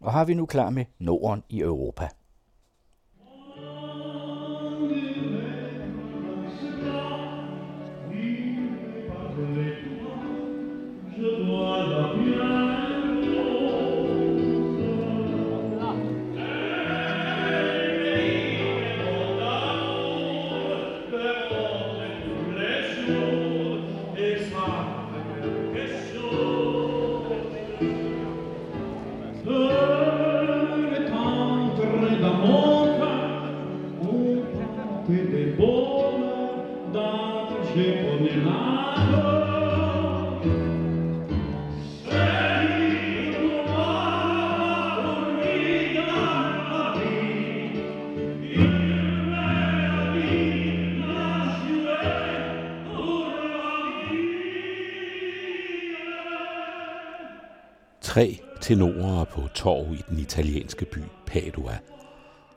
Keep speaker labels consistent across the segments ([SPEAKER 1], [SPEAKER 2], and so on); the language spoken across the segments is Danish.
[SPEAKER 1] og har vi nu klar med Norden i Europa.
[SPEAKER 2] Tenorer på torv i den italienske by Padua.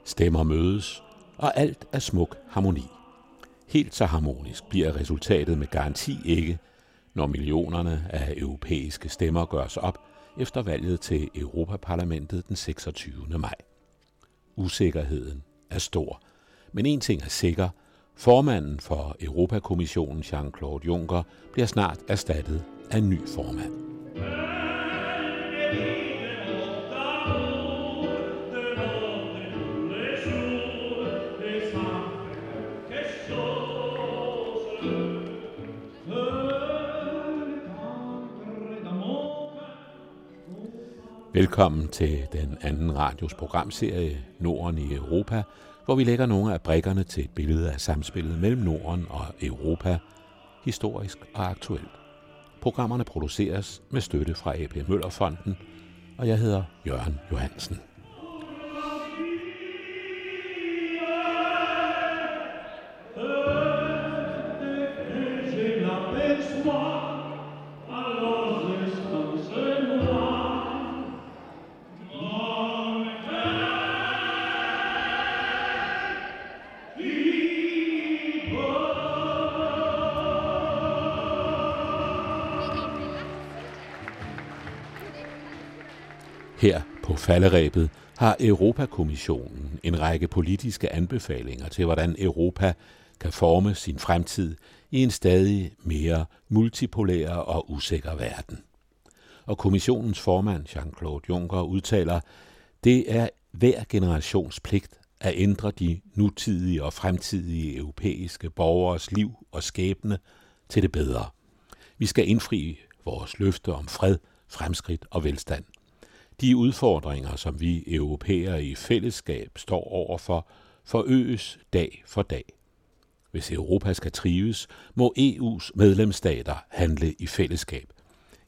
[SPEAKER 2] Stemmer mødes, og alt er smuk harmoni. Helt så harmonisk bliver resultatet med garanti ikke, når millionerne af europæiske stemmer gøres op efter valget til Europaparlamentet den 26. maj. Usikkerheden er stor, men en ting er sikker, formanden for Europakommissionen Jean-Claude Juncker bliver snart erstattet af en ny formand. Velkommen til den anden radios programserie Norden i Europa, hvor vi lægger nogle af brikkerne til et billede af samspillet mellem Norden og Europa, historisk og aktuelt. Programmerne produceres med støtte fra AP Møllerfonden, og jeg hedder Jørgen Johansen. Falderæbet har Europakommissionen en række politiske anbefalinger til, hvordan Europa kan forme sin fremtid i en stadig mere multipolær og usikker verden. Og kommissionens formand Jean-Claude Juncker udtaler, det er hver generations pligt at ændre de nutidige og fremtidige europæiske borgers liv og skæbne til det bedre. Vi skal indfri vores løfte om fred, fremskridt og velstand. De udfordringer, som vi europæere i fællesskab står overfor, forøges dag for dag. Hvis Europa skal trives, må EU's medlemsstater handle i fællesskab.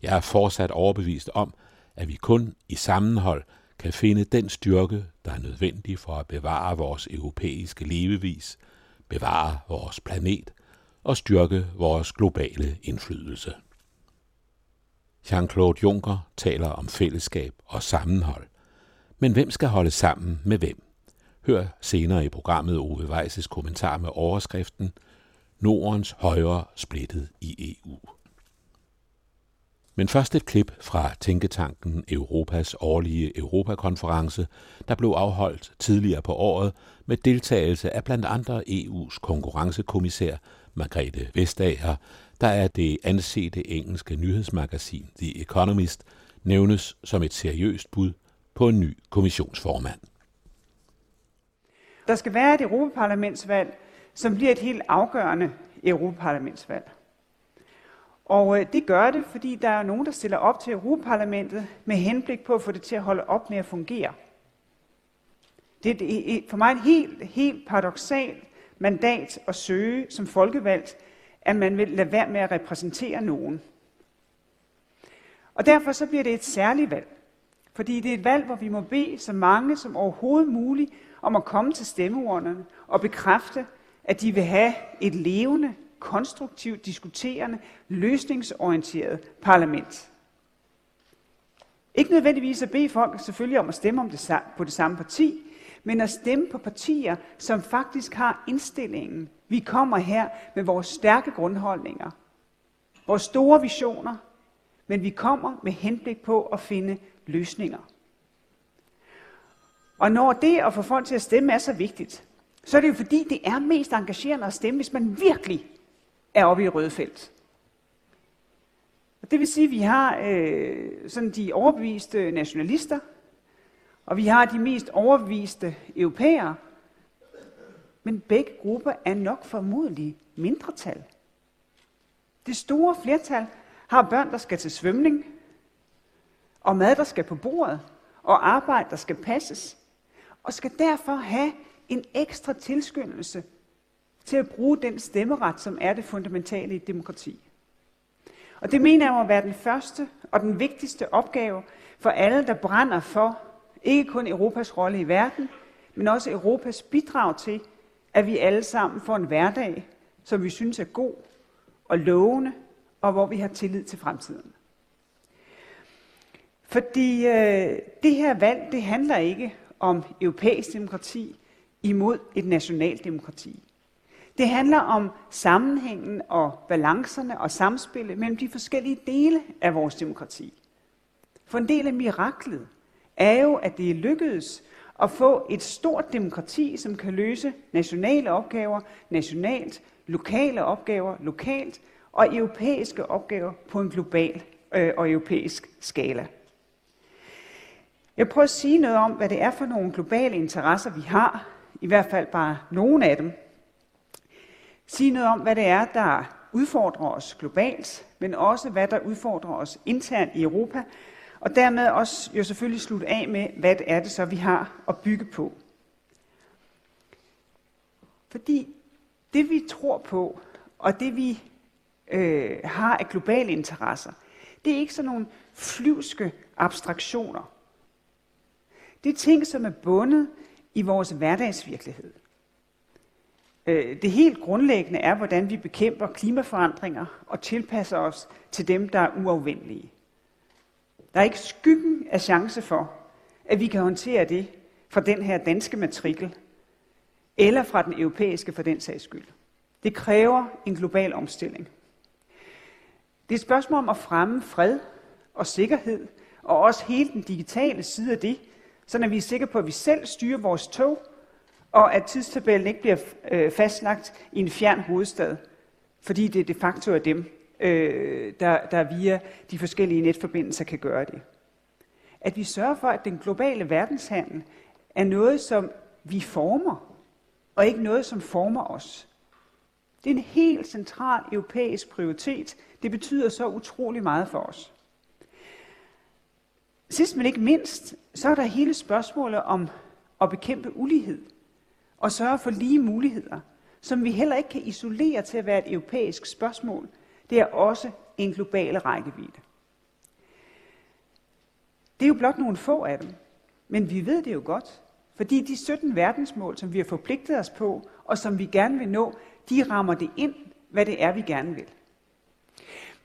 [SPEAKER 2] Jeg er fortsat overbevist om, at vi kun i sammenhold kan finde den styrke, der er nødvendig for at bevare vores europæiske levevis, bevare vores planet og styrke vores globale indflydelse. Jean-Claude Juncker taler om fællesskab og sammenhold. Men hvem skal holde sammen med hvem? Hør senere i programmet Ove Weisses kommentar med overskriften Nordens højre splittet i EU. Men først et klip fra Tænketanken Europas årlige Europakonference, der blev afholdt tidligere på året med deltagelse af blandt andre EU's konkurrencekommissær Margrethe Vestager, der er det ansete engelske nyhedsmagasin The Economist nævnes som et seriøst bud på en ny kommissionsformand.
[SPEAKER 3] Der skal være et Europaparlamentsvalg, som bliver et helt afgørende Europaparlamentsvalg. Og øh, det gør det, fordi der er nogen, der stiller op til Europaparlamentet med henblik på at få det til at holde op med at fungere. Det er for mig et helt, helt paradoxalt mandat at søge som folkevalgt, at man vil lade være med at repræsentere nogen. Og derfor så bliver det et særligt valg. Fordi det er et valg, hvor vi må bede så mange som overhovedet muligt om at komme til stemmeurnerne og bekræfte, at de vil have et levende, konstruktivt, diskuterende, løsningsorienteret parlament. Ikke nødvendigvis at bede folk selvfølgelig om at stemme om det, på det samme parti, men at stemme på partier, som faktisk har indstillingen. Vi kommer her med vores stærke grundholdninger, vores store visioner, men vi kommer med henblik på at finde løsninger. Og når det at få folk til at stemme er så vigtigt, så er det jo fordi, det er mest engagerende at stemme, hvis man virkelig er oppe i røde felt. Og det vil sige, at vi har øh, sådan de overbeviste nationalister, og vi har de mest overbeviste europæere, men begge grupper er nok formodentlig mindretal. Det store flertal har børn, der skal til svømning, og mad, der skal på bordet, og arbejde, der skal passes, og skal derfor have en ekstra tilskyndelse til at bruge den stemmeret, som er det fundamentale i et demokrati. Og det mener jeg må være den første og den vigtigste opgave for alle, der brænder for ikke kun Europas rolle i verden, men også Europas bidrag til, at vi alle sammen får en hverdag, som vi synes er god og lovende, og hvor vi har tillid til fremtiden. Fordi øh, det her valg, det handler ikke om europæisk demokrati imod et nationalt demokrati. Det handler om sammenhængen og balancerne og samspillet mellem de forskellige dele af vores demokrati. For en del af miraklet er jo, at det er lykkedes at få et stort demokrati, som kan løse nationale opgaver nationalt, lokale opgaver lokalt og europæiske opgaver på en global øh, og europæisk skala. Jeg prøver at sige noget om, hvad det er for nogle globale interesser, vi har, i hvert fald bare nogle af dem. Sige noget om, hvad det er, der udfordrer os globalt, men også hvad der udfordrer os internt i Europa, og dermed også jo selvfølgelig slutte af med, hvad det er det så, vi har at bygge på. Fordi det vi tror på, og det vi øh, har af globale interesser, det er ikke sådan nogle flyvske abstraktioner. Det er ting, som er bundet i vores hverdagsvirkelighed. Øh, det helt grundlæggende er, hvordan vi bekæmper klimaforandringer og tilpasser os til dem, der er uafvendelige. Der er ikke skyggen af chance for, at vi kan håndtere det fra den her danske matrikel, eller fra den europæiske for den sags skyld. Det kræver en global omstilling. Det er et spørgsmål om at fremme fred og sikkerhed, og også hele den digitale side af det, så vi er sikre på, at vi selv styrer vores tog, og at tidstabellen ikke bliver øh, fastlagt i en fjern hovedstad, fordi det de facto er dem, øh, der, der via de forskellige netforbindelser kan gøre det. At vi sørger for, at den globale verdenshandel er noget, som vi former, og ikke noget, som former os. Det er en helt central europæisk prioritet. Det betyder så utrolig meget for os. Sidst men ikke mindst, så er der hele spørgsmålet om at bekæmpe ulighed og sørge for lige muligheder, som vi heller ikke kan isolere til at være et europæisk spørgsmål. Det er også en global rækkevidde. Det er jo blot nogle få af dem, men vi ved det jo godt, fordi de 17 verdensmål, som vi har forpligtet os på, og som vi gerne vil nå, de rammer det ind, hvad det er, vi gerne vil.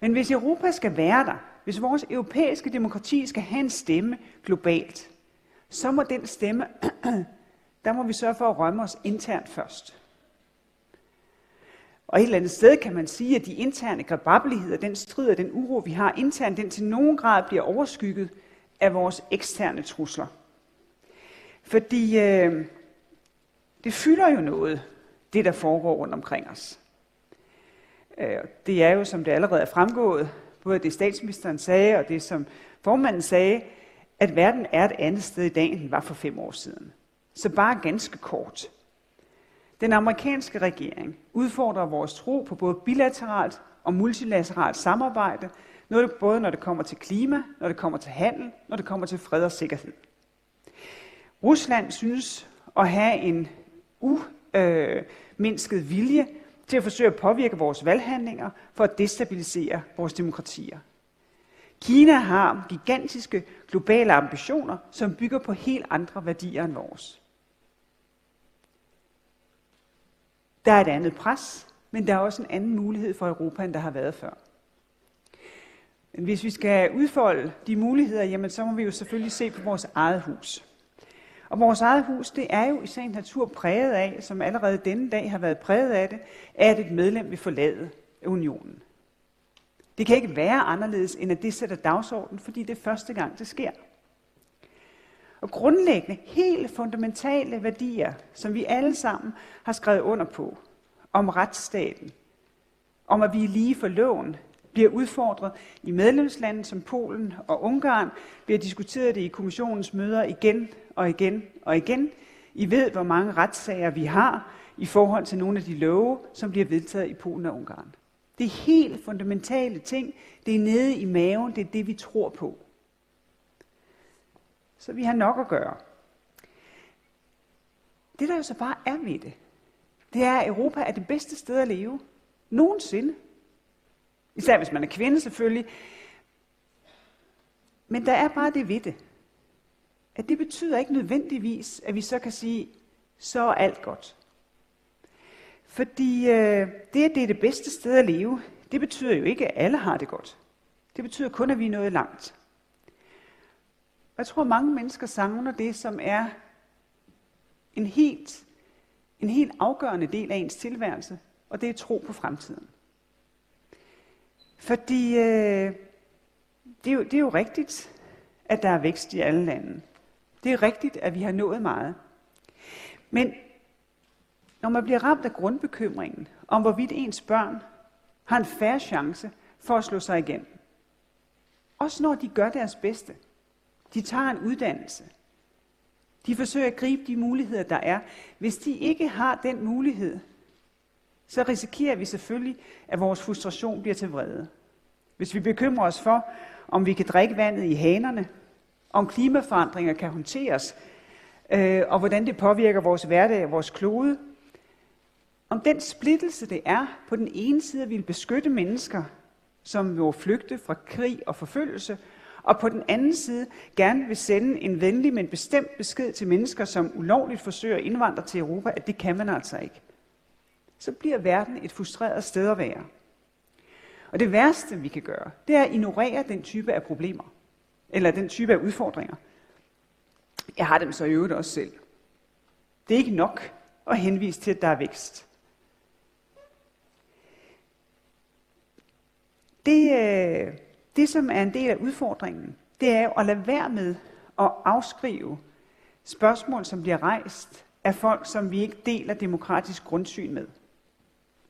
[SPEAKER 3] Men hvis Europa skal være der, hvis vores europæiske demokrati skal have en stemme globalt, så må den stemme, der må vi sørge for at rømme os internt først. Og et eller andet sted kan man sige, at de interne grababeligheder, den strid og den uro, vi har internt, den til nogen grad bliver overskygget af vores eksterne trusler. Fordi øh, det fylder jo noget, det der foregår rundt omkring os. Øh, det er jo, som det allerede er fremgået, både det statsministeren sagde og det, som formanden sagde, at verden er et andet sted i dag, end den var for fem år siden. Så bare ganske kort. Den amerikanske regering udfordrer vores tro på både bilateralt og multilateralt samarbejde, både når det kommer til klima, når det kommer til handel, når det kommer til fred og sikkerhed. Rusland synes at have en umindsket vilje til at forsøge at påvirke vores valghandlinger for at destabilisere vores demokratier. Kina har gigantiske globale ambitioner, som bygger på helt andre værdier end vores. Der er et andet pres, men der er også en anden mulighed for Europa, end der har været før. Men hvis vi skal udfolde de muligheder, jamen så må vi jo selvfølgelig se på vores eget hus. Og vores eget hus, det er jo i sagens natur præget af, som allerede denne dag har været præget af det, at et medlem vil forlade unionen. Det kan ikke være anderledes, end at det sætter dagsordenen, fordi det er første gang, det sker. Og grundlæggende, helt fundamentale værdier, som vi alle sammen har skrevet under på, om retsstaten, om at vi er lige for loven, bliver udfordret i medlemslande som Polen og Ungarn. bliver diskuteret det i kommissionens møder igen og igen og igen. I ved, hvor mange retssager vi har i forhold til nogle af de love, som bliver vedtaget i Polen og Ungarn. Det er helt fundamentale ting. Det er nede i maven. Det er det, vi tror på. Så vi har nok at gøre. Det, der jo så bare er ved det, det er, at Europa er det bedste sted at leve. Nogensinde. Især hvis man er kvinde selvfølgelig. Men der er bare det ved det, at det betyder ikke nødvendigvis, at vi så kan sige, så er alt godt. Fordi øh, det, at det er det bedste sted at leve, det betyder jo ikke, at alle har det godt. Det betyder kun, at vi er nået langt. Jeg tror, mange mennesker savner det, som er en helt, en helt afgørende del af ens tilværelse, og det er tro på fremtiden. Fordi øh, det, er jo, det er jo rigtigt, at der er vækst i alle lande. Det er rigtigt, at vi har nået meget. Men når man bliver ramt af grundbekymringen om, hvorvidt ens børn har en færre chance for at slå sig igen, også når de gør deres bedste, de tager en uddannelse, de forsøger at gribe de muligheder, der er. Hvis de ikke har den mulighed, så risikerer vi selvfølgelig, at vores frustration bliver til vrede. Hvis vi bekymrer os for, om vi kan drikke vandet i hanerne, om klimaforandringer kan håndteres, øh, og hvordan det påvirker vores hverdag og vores klode, om den splittelse, det er på den ene side at ville beskytte mennesker, som må flygte fra krig og forfølgelse, og på den anden side gerne vil sende en venlig, men bestemt besked til mennesker, som ulovligt forsøger at indvandre til Europa, at det kan man altså ikke. Så bliver verden et frustreret sted at være. Og det værste, vi kan gøre, det er at ignorere den type af problemer, eller den type af udfordringer. Jeg har dem så i øvrigt også selv. Det er ikke nok at henvise til, at der er vækst. Det, øh, det, som er en del af udfordringen, det er jo at lade være med at afskrive spørgsmål, som bliver rejst af folk, som vi ikke deler demokratisk grundsyn med.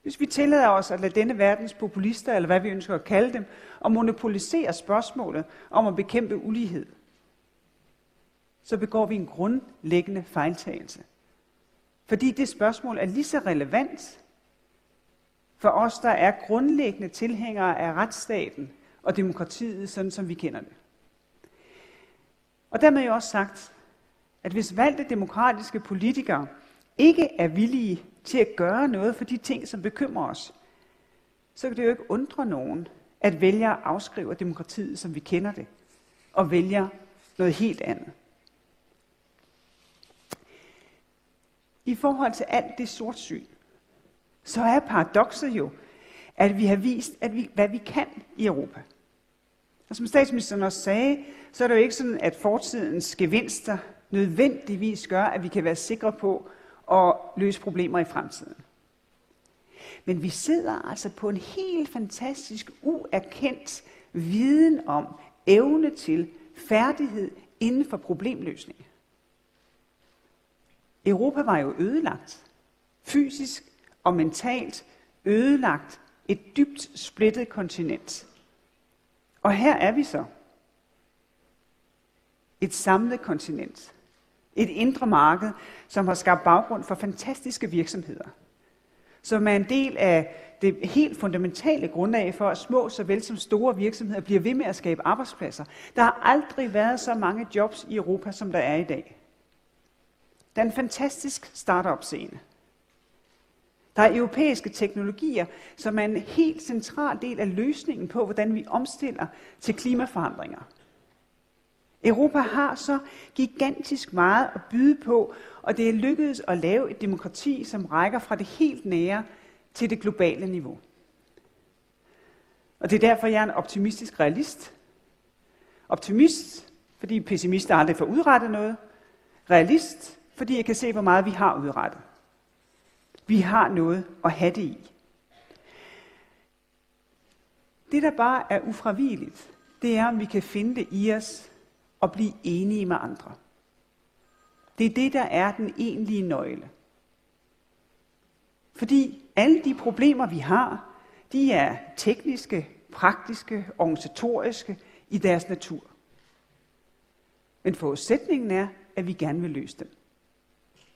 [SPEAKER 3] Hvis vi tillader os at lade denne verdens populister, eller hvad vi ønsker at kalde dem, og monopolisere spørgsmålet om at bekæmpe ulighed, så begår vi en grundlæggende fejltagelse. Fordi det spørgsmål er lige så relevant for os, der er grundlæggende tilhængere af retsstaten og demokratiet, sådan som vi kender det. Og dermed jo også sagt, at hvis valgte demokratiske politikere ikke er villige til at gøre noget for de ting, som bekymrer os, så kan det jo ikke undre nogen, at vælgere afskriver demokratiet, som vi kender det, og vælger noget helt andet. I forhold til alt det sortsyn, så er paradokset jo, at vi har vist, at vi, hvad vi kan i Europa. Og som statsministeren også sagde, så er det jo ikke sådan, at fortidens gevinster nødvendigvis gør, at vi kan være sikre på at løse problemer i fremtiden. Men vi sidder altså på en helt fantastisk, uerkendt viden om, evne til, færdighed inden for problemløsning. Europa var jo ødelagt. Fysisk og mentalt ødelagt. Et dybt splittet kontinent. Og her er vi så. Et samlet kontinent. Et indre marked, som har skabt baggrund for fantastiske virksomheder. Som er en del af det helt fundamentale grundlag for, at små såvel som store virksomheder bliver ved med at skabe arbejdspladser. Der har aldrig været så mange jobs i Europa, som der er i dag. Der er en fantastisk startup-scene. Der er europæiske teknologier, som er en helt central del af løsningen på, hvordan vi omstiller til klimaforandringer. Europa har så gigantisk meget at byde på, og det er lykkedes at lave et demokrati, som rækker fra det helt nære til det globale niveau. Og det er derfor, jeg er en optimistisk realist. Optimist, fordi pessimister aldrig får udrettet noget. Realist, fordi jeg kan se, hvor meget vi har udrettet. Vi har noget at have det i. Det, der bare er ufravigeligt, det er, om vi kan finde det i os og blive enige med andre. Det er det, der er den egentlige nøgle. Fordi alle de problemer, vi har, de er tekniske, praktiske, organisatoriske i deres natur. Men forudsætningen er, at vi gerne vil løse dem.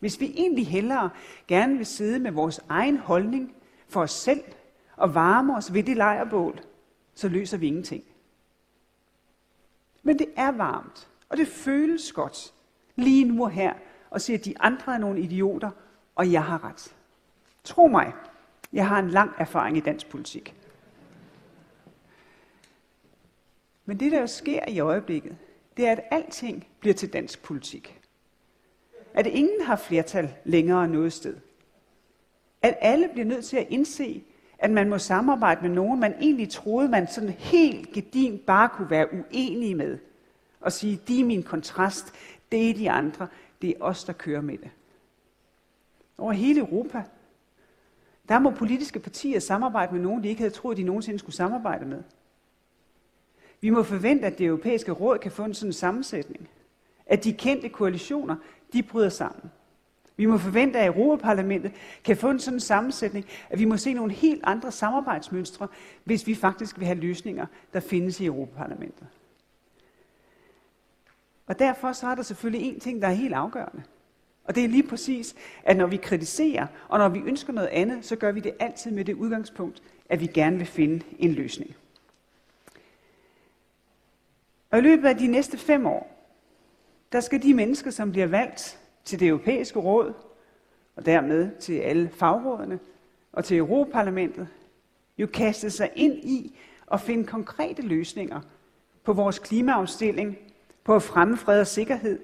[SPEAKER 3] Hvis vi egentlig hellere gerne vil sidde med vores egen holdning for os selv og varme os ved det lejrbål, så løser vi ingenting. Men det er varmt, og det føles godt lige nu og her, og se, at de andre er nogle idioter, og jeg har ret. Tro mig, jeg har en lang erfaring i dansk politik. Men det, der jo sker i øjeblikket, det er, at alting bliver til dansk politik. At ingen har flertal længere noget sted. At alle bliver nødt til at indse, at man må samarbejde med nogen, man egentlig troede, man sådan helt gedin bare kunne være uenig med. Og sige, de er min kontrast, det er de andre, det er os, der kører med det. Over hele Europa, der må politiske partier samarbejde med nogen, de ikke havde troet, de nogensinde skulle samarbejde med. Vi må forvente, at det europæiske råd kan få en sådan sammensætning. At de kendte koalitioner, de bryder sammen. Vi må forvente, at Europaparlamentet kan få en sådan sammensætning, at vi må se nogle helt andre samarbejdsmønstre, hvis vi faktisk vil have løsninger, der findes i Europaparlamentet. Og derfor så er der selvfølgelig en ting, der er helt afgørende. Og det er lige præcis, at når vi kritiserer, og når vi ønsker noget andet, så gør vi det altid med det udgangspunkt, at vi gerne vil finde en løsning. Og i løbet af de næste fem år, der skal de mennesker, som bliver valgt til det europæiske råd, og dermed til alle fagrådene og til Europaparlamentet, jo kaste sig ind i og finde konkrete løsninger på vores klimaomstilling, på at fremme fred og sikkerhed,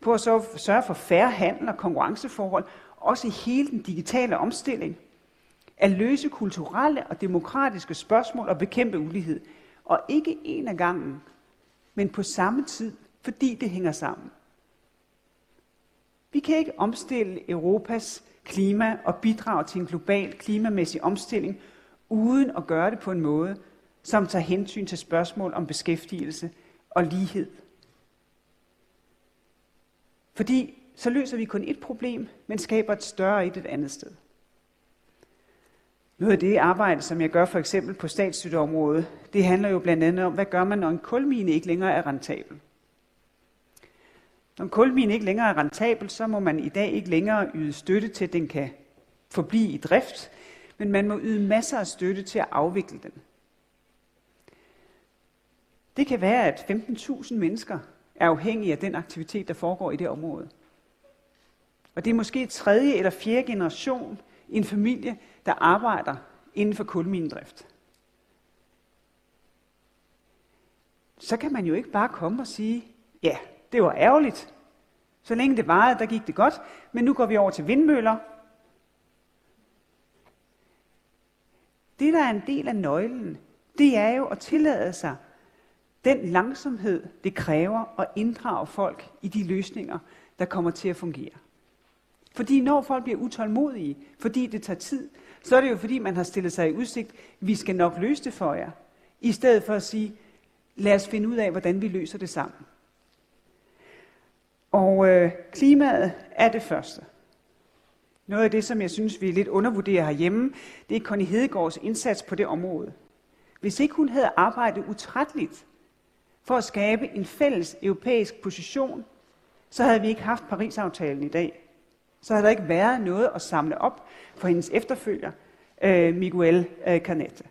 [SPEAKER 3] på at sørge for færre handel og konkurrenceforhold, også i hele den digitale omstilling, at løse kulturelle og demokratiske spørgsmål og bekæmpe ulighed. Og ikke en af gangen, men på samme tid, fordi det hænger sammen. Vi kan ikke omstille Europas klima og bidrage til en global klimamæssig omstilling, uden at gøre det på en måde, som tager hensyn til spørgsmål om beskæftigelse og lighed. Fordi så løser vi kun et problem, men skaber et større et et andet sted. Noget af det arbejde, som jeg gør for eksempel på statsstøtteområdet, det handler jo blandt andet om, hvad gør man, når en kulmine ikke længere er rentabel. Når kulminen ikke længere er rentabel, så må man i dag ikke længere yde støtte til, at den kan forblive i drift, men man må yde masser af støtte til at afvikle den. Det kan være, at 15.000 mennesker er afhængige af den aktivitet, der foregår i det område. Og det er måske tredje eller fjerde generation i en familie, der arbejder inden for kulminedrift. Så kan man jo ikke bare komme og sige, ja, det var ærgerligt. Så længe det varede, der gik det godt, men nu går vi over til vindmøller. Det, der er en del af nøglen, det er jo at tillade sig den langsomhed, det kræver at inddrage folk i de løsninger, der kommer til at fungere. Fordi når folk bliver utålmodige, fordi det tager tid, så er det jo fordi, man har stillet sig i udsigt, vi skal nok løse det for jer, i stedet for at sige, lad os finde ud af, hvordan vi løser det sammen. Og øh, klimaet er det første. Noget af det, som jeg synes, vi lidt undervurderer herhjemme, det er Connie Hedegaards indsats på det område. Hvis ikke hun havde arbejdet utrætteligt for at skabe en fælles europæisk position, så havde vi ikke haft Paris-aftalen i dag. Så havde der ikke været noget at samle op for hendes efterfølger, øh, Miguel øh, Canete.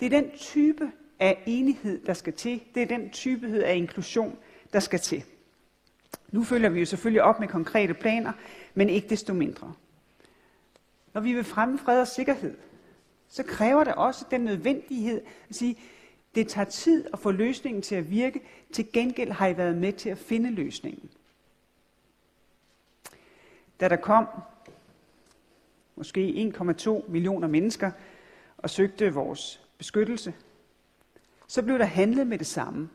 [SPEAKER 3] Det er den type af enighed, der skal til. Det er den type af inklusion, der skal til. Nu følger vi jo selvfølgelig op med konkrete planer, men ikke desto mindre. Når vi vil fremme fred og sikkerhed, så kræver det også den nødvendighed at sige, det tager tid at få løsningen til at virke. Til gengæld har I været med til at finde løsningen. Da der kom måske 1,2 millioner mennesker og søgte vores beskyttelse, så blev der handlet med det samme.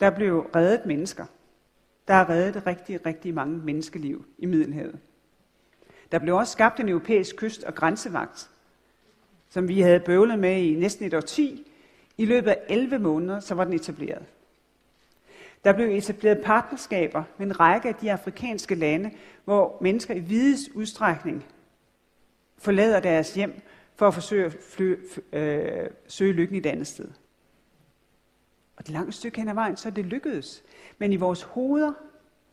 [SPEAKER 3] Der blev reddet mennesker. Der har reddet rigtig, rigtig mange menneskeliv i Middelhavet. Der blev også skabt en europæisk kyst- og grænsevagt, som vi havde bøvlet med i næsten et årti. I løbet af 11 måneder, så var den etableret. Der blev etableret partnerskaber med en række af de afrikanske lande, hvor mennesker i videst udstrækning forlader deres hjem for at forsøge at fly, øh, søge lykken i et andet sted. Og et langt stykke hen ad vejen, så er det lykkedes. Men i vores hoveder,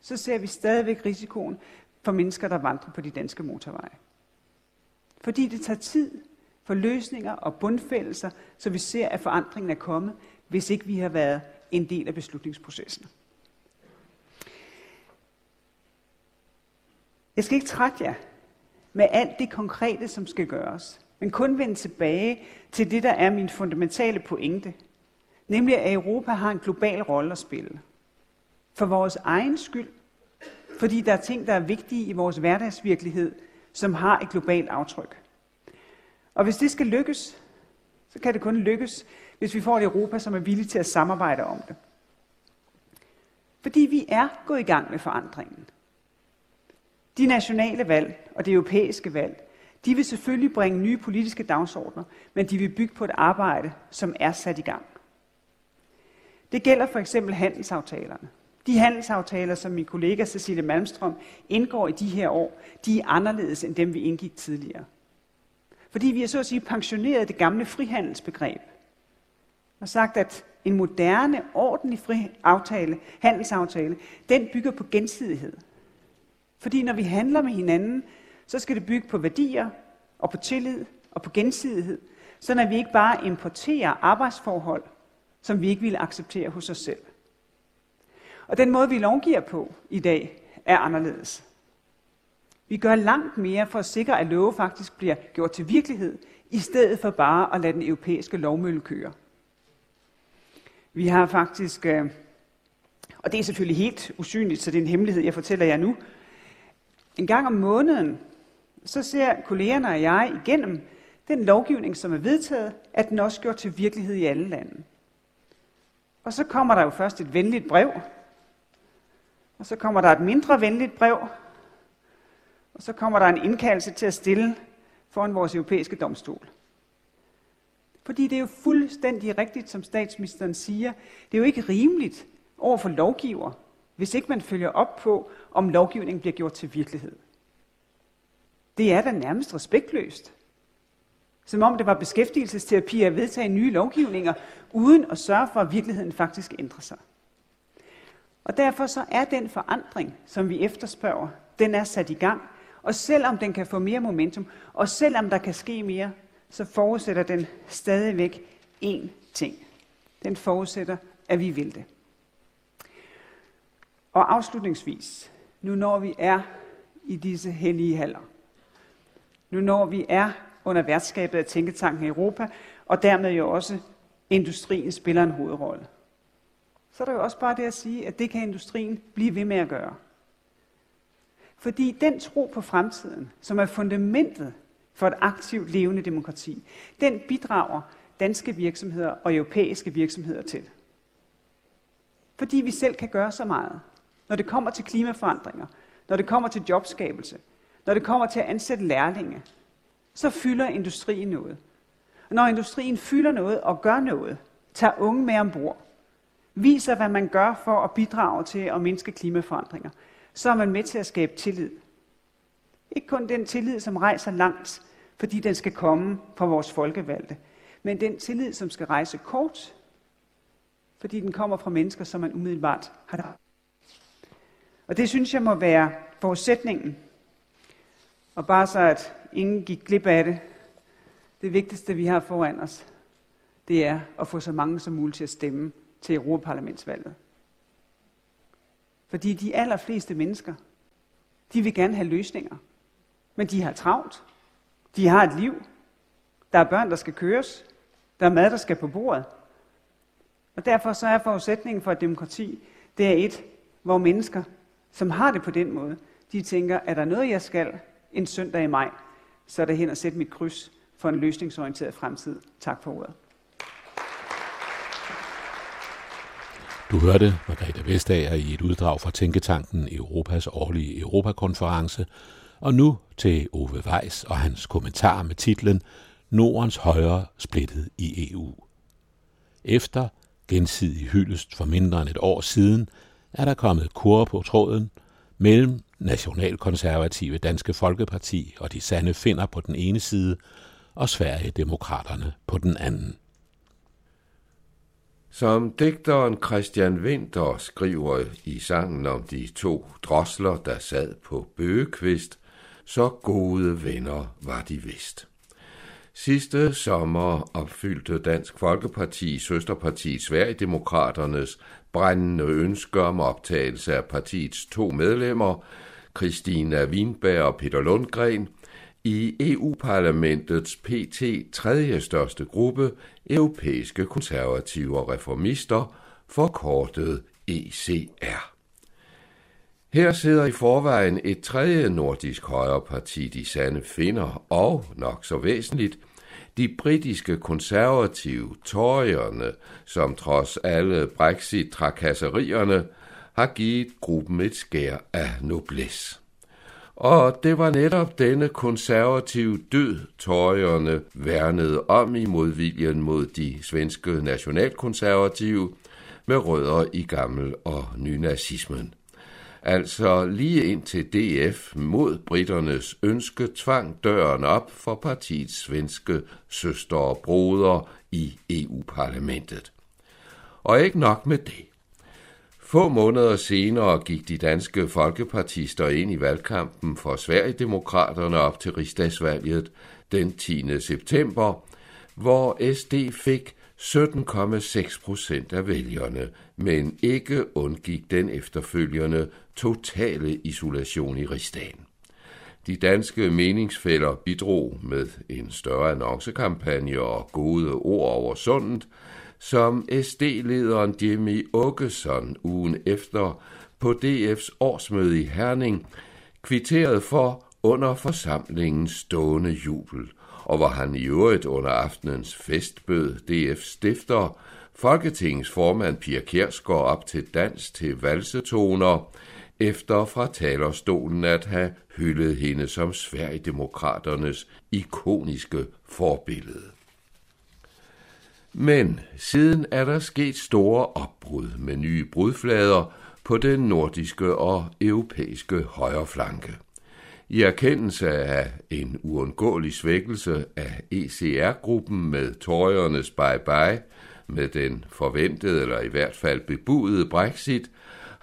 [SPEAKER 3] så ser vi stadigvæk risikoen for mennesker, der vandrer på de danske motorveje. Fordi det tager tid for løsninger og bundfældelser, så vi ser, at forandringen er kommet, hvis ikke vi har været en del af beslutningsprocessen. Jeg skal ikke trætte jer med alt det konkrete, som skal gøres, men kun vende tilbage til det, der er min fundamentale pointe, nemlig at Europa har en global rolle at spille. For vores egen skyld, fordi der er ting, der er vigtige i vores hverdagsvirkelighed, som har et globalt aftryk. Og hvis det skal lykkes, så kan det kun lykkes, hvis vi får et Europa, som er villigt til at samarbejde om det. Fordi vi er gået i gang med forandringen. De nationale valg og det europæiske valg, de vil selvfølgelig bringe nye politiske dagsordner, men de vil bygge på et arbejde, som er sat i gang. Det gælder for eksempel handelsaftalerne. De handelsaftaler, som min kollega Cecilie Malmstrøm indgår i de her år, de er anderledes end dem, vi indgik tidligere. Fordi vi har så at sige pensioneret det gamle frihandelsbegreb og sagt, at en moderne, ordentlig fri aftale, handelsaftale, den bygger på gensidighed. Fordi når vi handler med hinanden, så skal det bygge på værdier og på tillid og på gensidighed, så at vi ikke bare importerer arbejdsforhold, som vi ikke vil acceptere hos os selv. Og den måde, vi lovgiver på i dag, er anderledes. Vi gør langt mere for at sikre, at love faktisk bliver gjort til virkelighed, i stedet for bare at lade den europæiske lovmølle køre. Vi har faktisk, øh, og det er selvfølgelig helt usynligt, så det er en hemmelighed, jeg fortæller jer nu. En gang om måneden, så ser kollegerne og jeg igennem den lovgivning, som er vedtaget, at den også gjort til virkelighed i alle lande. Og så kommer der jo først et venligt brev, og så kommer der et mindre venligt brev, og så kommer der en indkaldelse til at stille foran vores europæiske domstol. Fordi det er jo fuldstændig rigtigt, som statsministeren siger. Det er jo ikke rimeligt over for lovgiver, hvis ikke man følger op på, om lovgivningen bliver gjort til virkelighed. Det er da nærmest respektløst. Som om det var beskæftigelsesterapi at vedtage nye lovgivninger, uden at sørge for, at virkeligheden faktisk ændrer sig. Og derfor så er den forandring, som vi efterspørger, den er sat i gang. Og selvom den kan få mere momentum, og selvom der kan ske mere, så forudsætter den stadigvæk én ting. Den forudsætter, at vi vil det. Og afslutningsvis, nu når vi er i disse hellige haller, nu når vi er under værtskabet af Tænketanken i Europa, og dermed jo også industrien spiller en hovedrolle, så er der jo også bare det at sige, at det kan industrien blive ved med at gøre. Fordi den tro på fremtiden, som er fundamentet for et aktivt levende demokrati, den bidrager danske virksomheder og europæiske virksomheder til. Fordi vi selv kan gøre så meget. Når det kommer til klimaforandringer, når det kommer til jobskabelse, når det kommer til at ansætte lærlinge, så fylder industrien noget. Og når industrien fylder noget og gør noget, tager unge med ombord, viser, hvad man gør for at bidrage til at mindske klimaforandringer, så er man med til at skabe tillid. Ikke kun den tillid, som rejser langt, fordi den skal komme fra vores folkevalgte, men den tillid, som skal rejse kort, fordi den kommer fra mennesker, som man umiddelbart har der. Og det synes jeg må være forudsætningen. Og bare så, at ingen gik glip af det. Det vigtigste, vi har foran os, det er at få så mange som muligt til at stemme til Europaparlamentsvalget. Fordi de allerfleste mennesker, de vil gerne have løsninger. Men de har travlt. De har et liv. Der er børn, der skal køres. Der er mad, der skal på bordet. Og derfor så er forudsætningen for et demokrati, det er et, hvor mennesker, som har det på den måde, de tænker, er der noget, jeg skal en søndag i maj, så er det hen og sætte mit kryds for en løsningsorienteret fremtid. Tak for ordet.
[SPEAKER 2] Du hørte Margrethe Vestager i et uddrag fra Tænketanken Europas årlige Europakonference, og nu til Ove Weiss og hans kommentar med titlen Nordens højre splittet i EU. Efter gensidig hyldest for mindre end et år siden, er der kommet kur på tråden mellem Nationalkonservative Danske Folkeparti og de sande finder på den ene side, og Sverigedemokraterne på den anden.
[SPEAKER 4] Som digteren Christian Winter skriver i sangen om de to drosler, der sad på bøgekvist, så gode venner var de vist. Sidste sommer opfyldte Dansk Folkeparti søsterparti Sverigedemokraternes brændende ønske om optagelse af partiets to medlemmer, Christina Winberg og Peter Lundgren, i EU-parlamentets pt. tredje største gruppe, europæiske konservative og reformister, forkortet ECR. Her sidder i forvejen et tredje nordisk højreparti, de sande finder, og, nok så væsentligt, de britiske konservative tøjerne, som trods alle Brexit-trakasserierne har givet gruppen et skær af noblesse. Og det var netop denne konservative død, tøjerne værnede om i modviljen mod de svenske nationalkonservative med rødder i gammel og nynazismen. Altså lige indtil DF mod britternes ønske tvang døren op for partiets svenske søster og broder i EU-parlamentet. Og ikke nok med det. Få måneder senere gik de danske folkepartister ind i valgkampen for Sverigedemokraterne op til rigsdagsvalget den 10. september, hvor SD fik 17,6 procent af vælgerne, men ikke undgik den efterfølgende totale isolation i rigsdagen. De danske meningsfælder bidrog med en større annoncekampagne og gode ord over sundet, som SD-lederen Jimmy Åkesson ugen efter på DF's årsmøde i Herning kvitterede for under forsamlingens stående jubel, og hvor han i øvrigt under aftenens festbød DF's stifter Folketingets formand Pia Kjærsgaard op til dans til valsetoner, efter fra talerstolen at have hyldet hende som Sverigedemokraternes ikoniske forbillede. Men siden er der sket store opbrud med nye brudflader på den nordiske og europæiske højreflanke. I erkendelse af en uundgåelig svækkelse af ECR-gruppen med tøjernes bye-bye, med den forventede eller i hvert fald bebudede Brexit,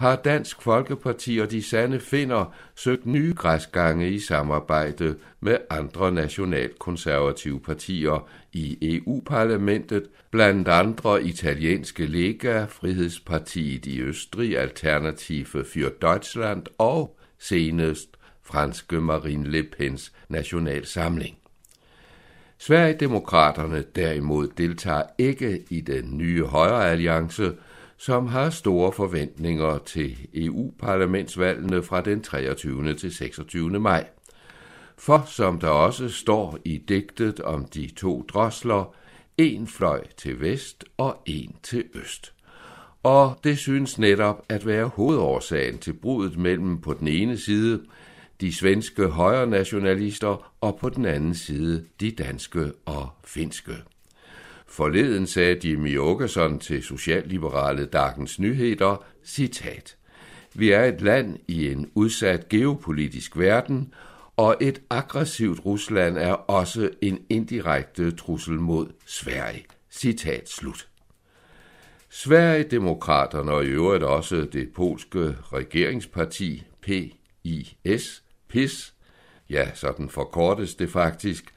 [SPEAKER 4] har Dansk Folkeparti og de sande finder søgt nye græsgange i samarbejde med andre nationalkonservative partier i EU-parlamentet, blandt andre italienske Lega, Frihedspartiet i Østrig, Alternative für Deutschland og senest franske Marine Le Pens nationalsamling. Sverigedemokraterne derimod deltager ikke i den nye højre alliance, som har store forventninger til EU-parlamentsvalgene fra den 23. til 26. maj. For som der også står i digtet om de to drosler, en fløj til vest og en til øst. Og det synes netop at være hovedårsagen til brudet mellem på den ene side de svenske højre nationalister og på den anden side de danske og finske. Forleden sagde Jimmy Åkesson til socialliberale Dagens Nyheder, citat, Vi er et land i en udsat geopolitisk verden, og et aggressivt Rusland er også en indirekte trussel mod Sverige. Citat slut. Sverigedemokraterne og i øvrigt også det polske regeringsparti PIS, PIS, ja, sådan forkortes det faktisk,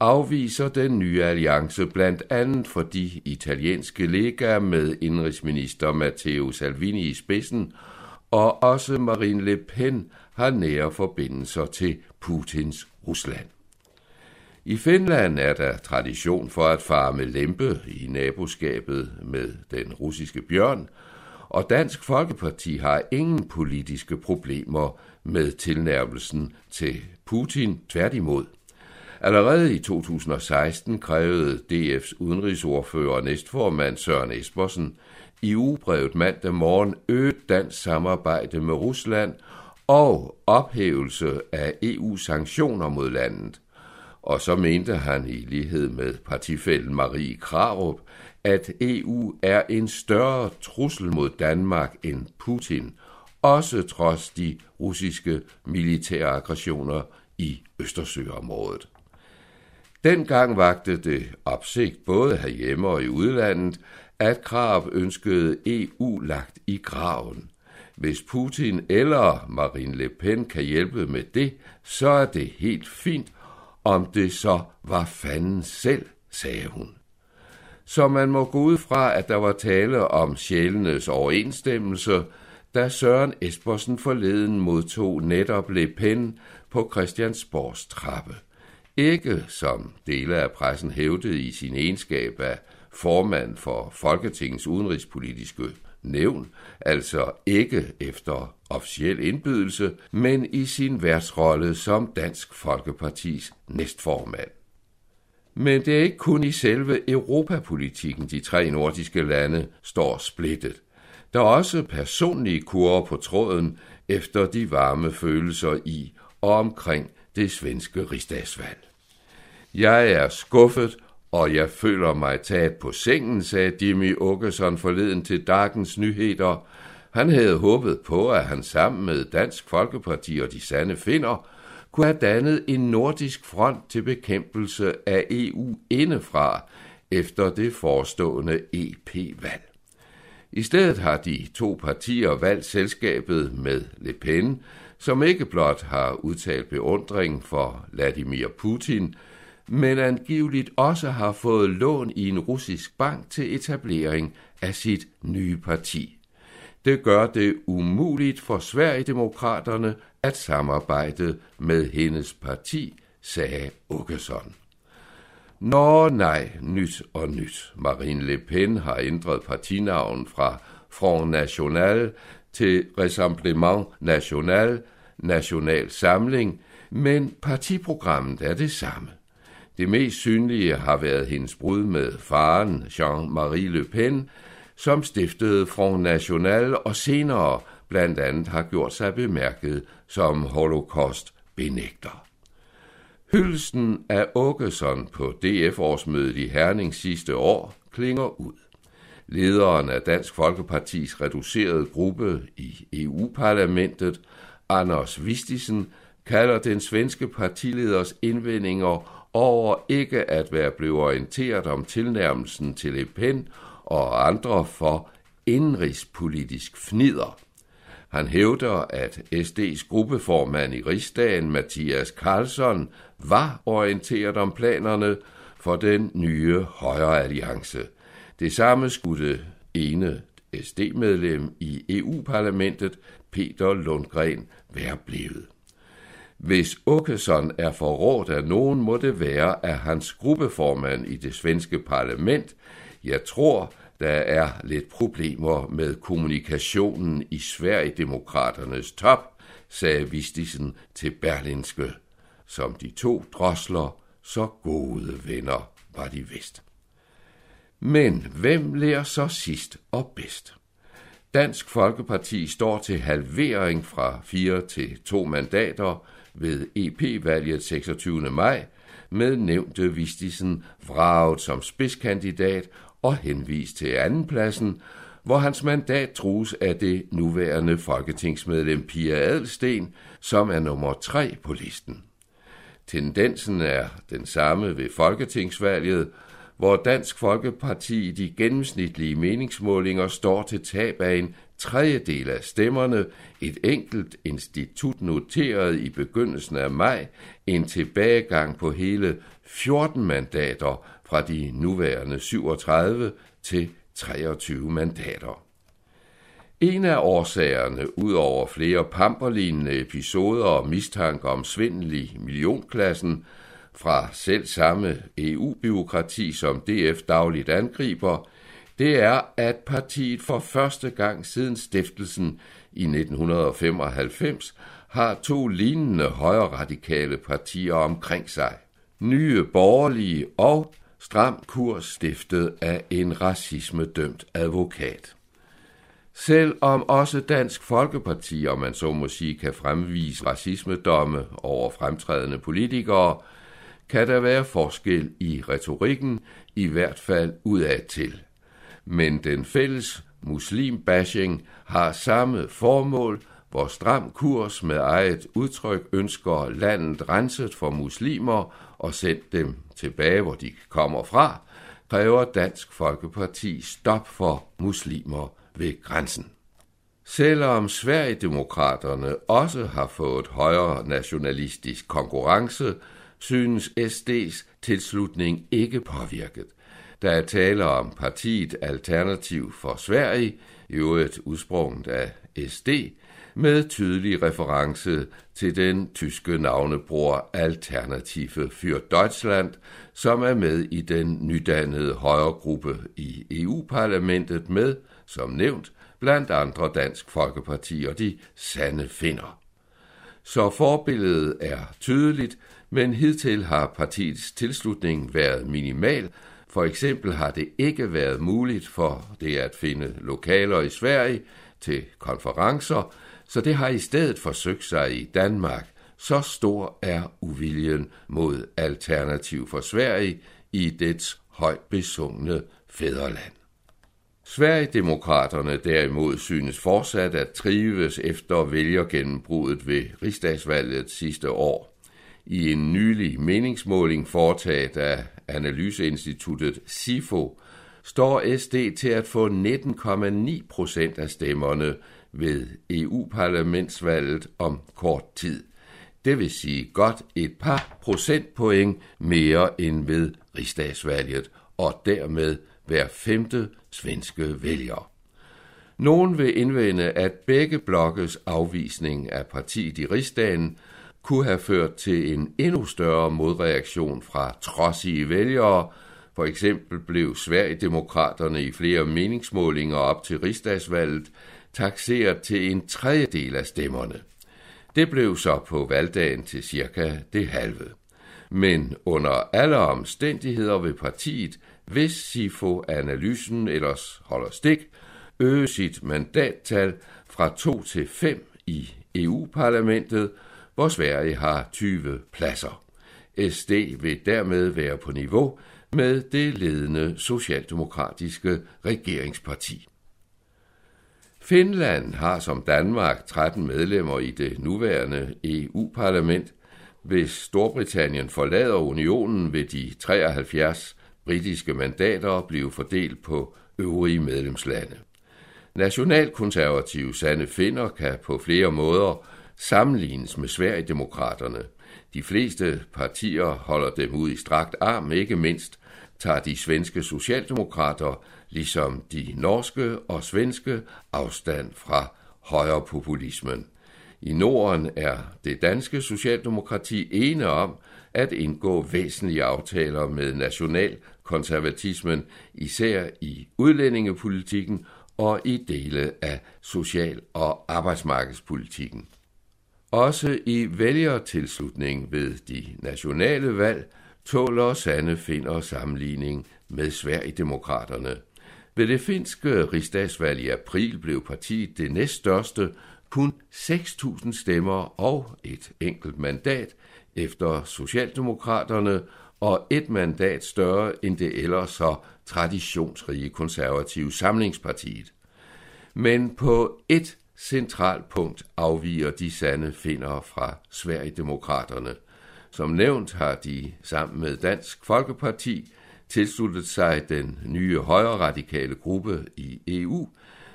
[SPEAKER 4] afviser den nye alliance blandt andet fordi italienske lega med indrigsminister Matteo Salvini i spidsen og også Marine Le Pen har nære forbindelser til Putins Rusland. I Finland er der tradition for at farme lempe i naboskabet med den russiske bjørn, og Dansk Folkeparti har ingen politiske problemer med tilnærmelsen til Putin tværtimod. Allerede i 2016 krævede DF's udenrigsordfører og næstformand Søren Espersen i ugebrevet mandag morgen øget dansk samarbejde med Rusland og ophævelse af EU-sanktioner mod landet. Og så mente han i lighed med partifælden Marie Krarup, at EU er en større trussel mod Danmark end Putin, også trods de russiske militære aggressioner i Østersøområdet. Dengang vagte det opsigt både herhjemme og i udlandet, at Krav ønskede EU lagt i graven. Hvis Putin eller Marine Le Pen kan hjælpe med det, så er det helt fint, om det så var fanden selv, sagde hun. Så man må gå ud fra, at der var tale om sjælenes overensstemmelse, da Søren Espersen forleden modtog netop Le Pen på Christiansborgs trappe. Ikke, som dele af pressen hævdede i sin egenskab af formand for Folketingets udenrigspolitiske nævn, altså ikke efter officiel indbydelse, men i sin værtsrolle som Dansk Folkepartis næstformand. Men det er ikke kun i selve europapolitikken, de tre nordiske lande står splittet. Der er også personlige kurer på tråden efter de varme følelser i og omkring det svenske rigsdagsvalg. Jeg er skuffet, og jeg føler mig taget på sengen, sagde Jimmy Åkesson forleden til Dagens Nyheder. Han havde håbet på, at han sammen med Dansk Folkeparti og de sande finder kunne have dannet en nordisk front til bekæmpelse af EU indefra efter det forestående EP-valg. I stedet har de to partier valgt selskabet med Le Pen, som ikke blot har udtalt beundring for Vladimir Putin, men angiveligt også har fået lån i en russisk bank til etablering af sit nye parti. Det gør det umuligt for Sverigedemokraterne at samarbejde med hendes parti, sagde Åkesson. Nå nej, nyt og nyt. Marine Le Pen har ændret partinavn fra Front National til Rassemblement National, National Samling, men partiprogrammet er det samme. Det mest synlige har været hendes brud med faren Jean-Marie Le Pen, som stiftede Front National og senere blandt andet har gjort sig bemærket som holocaust-benægter. Hyldelsen af Åkesson på DF-årsmødet i Herning sidste år klinger ud. Lederen af Dansk Folkepartis reducerede gruppe i EU-parlamentet, Anders Vistisen, kalder den svenske partileders indvendinger over ikke at være blevet orienteret om tilnærmelsen til Le Pen og andre for indrigspolitisk fnider. Han hævder, at SD's gruppeformand i rigsdagen, Mathias Karlsson, var orienteret om planerne for den nye højre alliance. Det samme skulle ene SD-medlem i EU-parlamentet, Peter Lundgren, være blevet. Hvis Åkesson er forrådt af nogen, må det være af hans gruppeformand i det svenske parlament. Jeg tror, der er lidt problemer med kommunikationen i Sverigedemokraternes top, sagde Vistisen til Berlinske. Som de to drosler, så gode venner var de vist. Men hvem lærer så sidst og bedst? Dansk Folkeparti står til halvering fra fire til to mandater ved EP-valget 26. maj, med nævnte Vistisen vraget som spidskandidat og henvist til andenpladsen, hvor hans mandat trues af det nuværende folketingsmedlem Pia Adelsten, som er nummer tre på listen. Tendensen er den samme ved folketingsvalget, hvor Dansk Folkeparti i de gennemsnitlige meningsmålinger står til tab af en tredjedel af stemmerne, et enkelt institut noterede i begyndelsen af maj en tilbagegang på hele 14 mandater fra de nuværende 37 til 23 mandater. En af årsagerne, ud over flere pamperlignende episoder og mistanke om svindel i millionklassen, fra selv samme EU-byråkrati, som DF dagligt angriber, det er, at partiet for første gang siden stiftelsen i 1995 har to lignende højre radikale partier omkring sig. Nye borgerlige og Stram kurs stiftet af en racisme-dømt advokat. Selvom også Dansk Folkeparti, om man så må sige, kan fremvise racismedomme over fremtrædende politikere, kan der være forskel i retorikken, i hvert fald udad til. men den fælles muslimbashing har samme formål, hvor stram kurs med eget udtryk ønsker landet renset for muslimer og sendt dem tilbage, hvor de kommer fra, kræver Dansk Folkeparti stop for muslimer ved grænsen. Selvom Sverigedemokraterne også har fået højere nationalistisk konkurrence, synes SD's tilslutning ikke påvirket. Der er tale om partiet Alternativ for Sverige, i øvrigt udsprunget af SD, med tydelig reference til den tyske navnebror Alternative für Deutschland, som er med i den nydannede højregruppe i EU-parlamentet med, som nævnt, blandt andre Dansk Folkeparti og de sande finder. Så forbilledet er tydeligt, men hidtil har partiets tilslutning været minimal. For eksempel har det ikke været muligt for det at finde lokaler i Sverige til konferencer, så det har i stedet forsøgt sig i Danmark. Så stor er uviljen mod alternativ for Sverige i dets højt besungne fædreland. Sverigedemokraterne derimod synes fortsat at trives efter vælgergennembruddet ved rigsdagsvalget sidste år. I en nylig meningsmåling foretaget af analyseinstituttet SIFO står SD til at få 19,9 procent af stemmerne ved EU-parlamentsvalget om kort tid. Det vil sige godt et par procentpoint mere end ved rigsdagsvalget, og dermed hver femte svenske vælger. Nogen vil indvende, at begge blokkes afvisning af partiet i rigsdagen kunne have ført til en endnu større modreaktion fra trodsige vælgere. For eksempel blev Sverigedemokraterne i flere meningsmålinger op til rigsdagsvalget taxeret til en tredjedel af stemmerne. Det blev så på valgdagen til cirka det halve. Men under alle omstændigheder vil partiet, hvis SIFO-analysen ellers holder stik, øge sit mandattal fra 2 til 5 i EU-parlamentet, hvor Sverige har 20 pladser. SD vil dermed være på niveau med det ledende socialdemokratiske regeringsparti. Finland har som Danmark 13 medlemmer i det nuværende EU-parlament. Hvis Storbritannien forlader unionen, vil de 73 britiske mandater blive fordelt på øvrige medlemslande. Nationalkonservative Sande Finder kan på flere måder sammenlignes med Sverigedemokraterne. De fleste partier holder dem ud i strakt arm, ikke mindst tager de svenske socialdemokrater, ligesom de norske og svenske, afstand fra højrepopulismen. I Norden er det danske socialdemokrati ene om at indgå væsentlige aftaler med nationalkonservatismen, især i udlændingepolitikken og i dele af social- og arbejdsmarkedspolitikken. Også i vælgertilslutning ved de nationale valg tåler Sande finder sammenligning med Sverigedemokraterne. Ved det finske rigsdagsvalg i april blev partiet det næststørste, kun 6.000 stemmer og et enkelt mandat efter Socialdemokraterne og et mandat større end det ellers så traditionsrige konservative samlingspartiet. Men på et centralt punkt afviger de sande finder fra Sverigedemokraterne. Som nævnt har de sammen med Dansk Folkeparti tilsluttet sig den nye højre radikale gruppe i EU,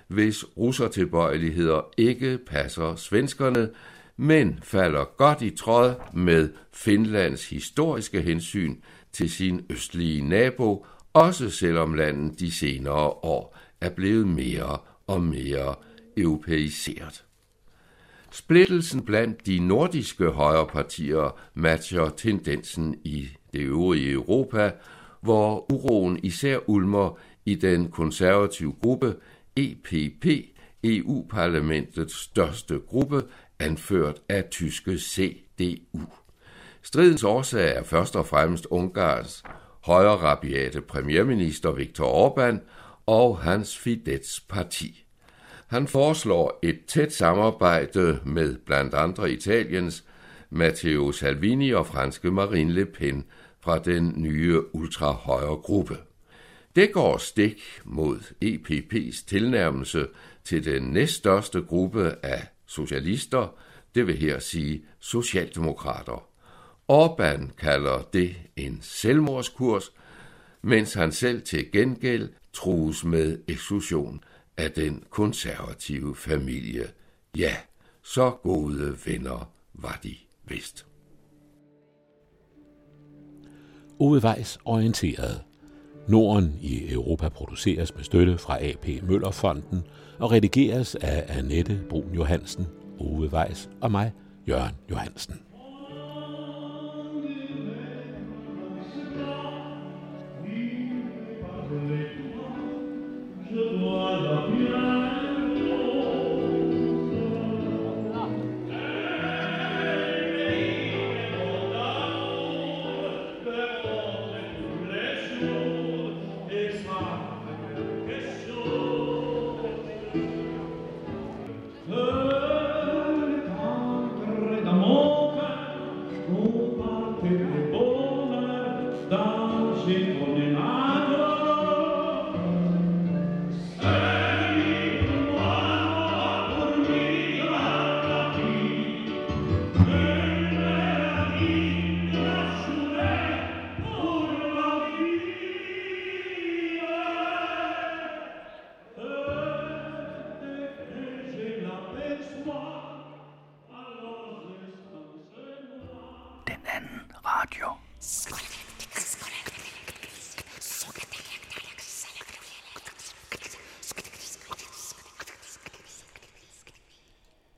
[SPEAKER 4] hvis russertilbøjeligheder ikke passer svenskerne, men falder godt i tråd med Finlands historiske hensyn til sin østlige nabo, også selvom landet de senere år er blevet mere og mere europæiseret. Splittelsen blandt de nordiske højrepartier matcher tendensen i det øvrige Europa, hvor uroen især ulmer i den konservative gruppe EPP, EU-parlamentets største gruppe, anført af tyske CDU. Stridens årsag er først og fremmest Ungarns højre rabiate premierminister Viktor Orbán og hans Fidesz parti. Han foreslår et tæt samarbejde med blandt andre Italiens Matteo Salvini og franske Marine Le Pen fra den nye ultrahøjre gruppe. Det går stik mod EPP's tilnærmelse til den næststørste gruppe af socialister, det vil her sige socialdemokrater. Orbán kalder det en selvmordskurs, mens han selv til gengæld trues med eksklusion af den konservative familie. Ja, så gode venner var de vist.
[SPEAKER 1] Ove Weiss orienteret. Norden i Europa produceres med støtte fra AP Møllerfonden og redigeres af Annette Brun Johansen, Ove Weiss og mig, Jørgen Johansen.